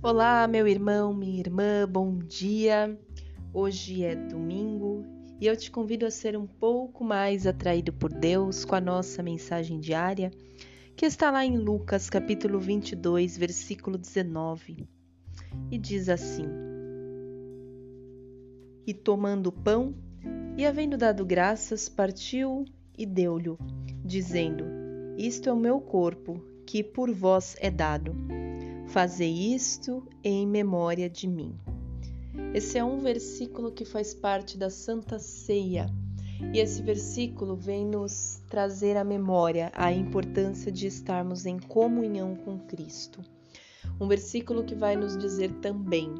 Olá, meu irmão, minha irmã, bom dia. Hoje é domingo e eu te convido a ser um pouco mais atraído por Deus com a nossa mensagem diária, que está lá em Lucas, capítulo 22, versículo 19. E diz assim: E tomando o pão, e havendo dado graças, partiu e deu-lhe, dizendo: Isto é o meu corpo, que por vós é dado. Fazei isto em memória de mim. Esse é um versículo que faz parte da Santa Ceia. E esse versículo vem nos trazer à memória a importância de estarmos em comunhão com Cristo. Um versículo que vai nos dizer também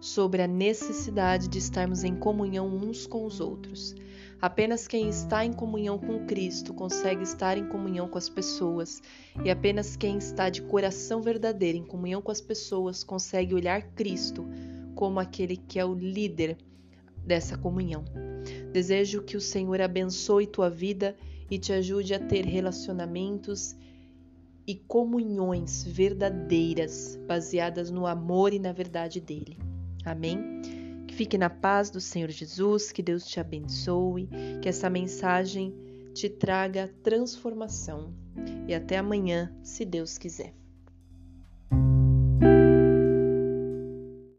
sobre a necessidade de estarmos em comunhão uns com os outros. Apenas quem está em comunhão com Cristo consegue estar em comunhão com as pessoas, e apenas quem está de coração verdadeiro em comunhão com as pessoas consegue olhar Cristo como aquele que é o líder dessa comunhão. Desejo que o Senhor abençoe tua vida e te ajude a ter relacionamentos e comunhões verdadeiras, baseadas no amor e na verdade dele. Amém? Fique na paz do Senhor Jesus, que Deus te abençoe, que essa mensagem te traga transformação. E até amanhã, se Deus quiser.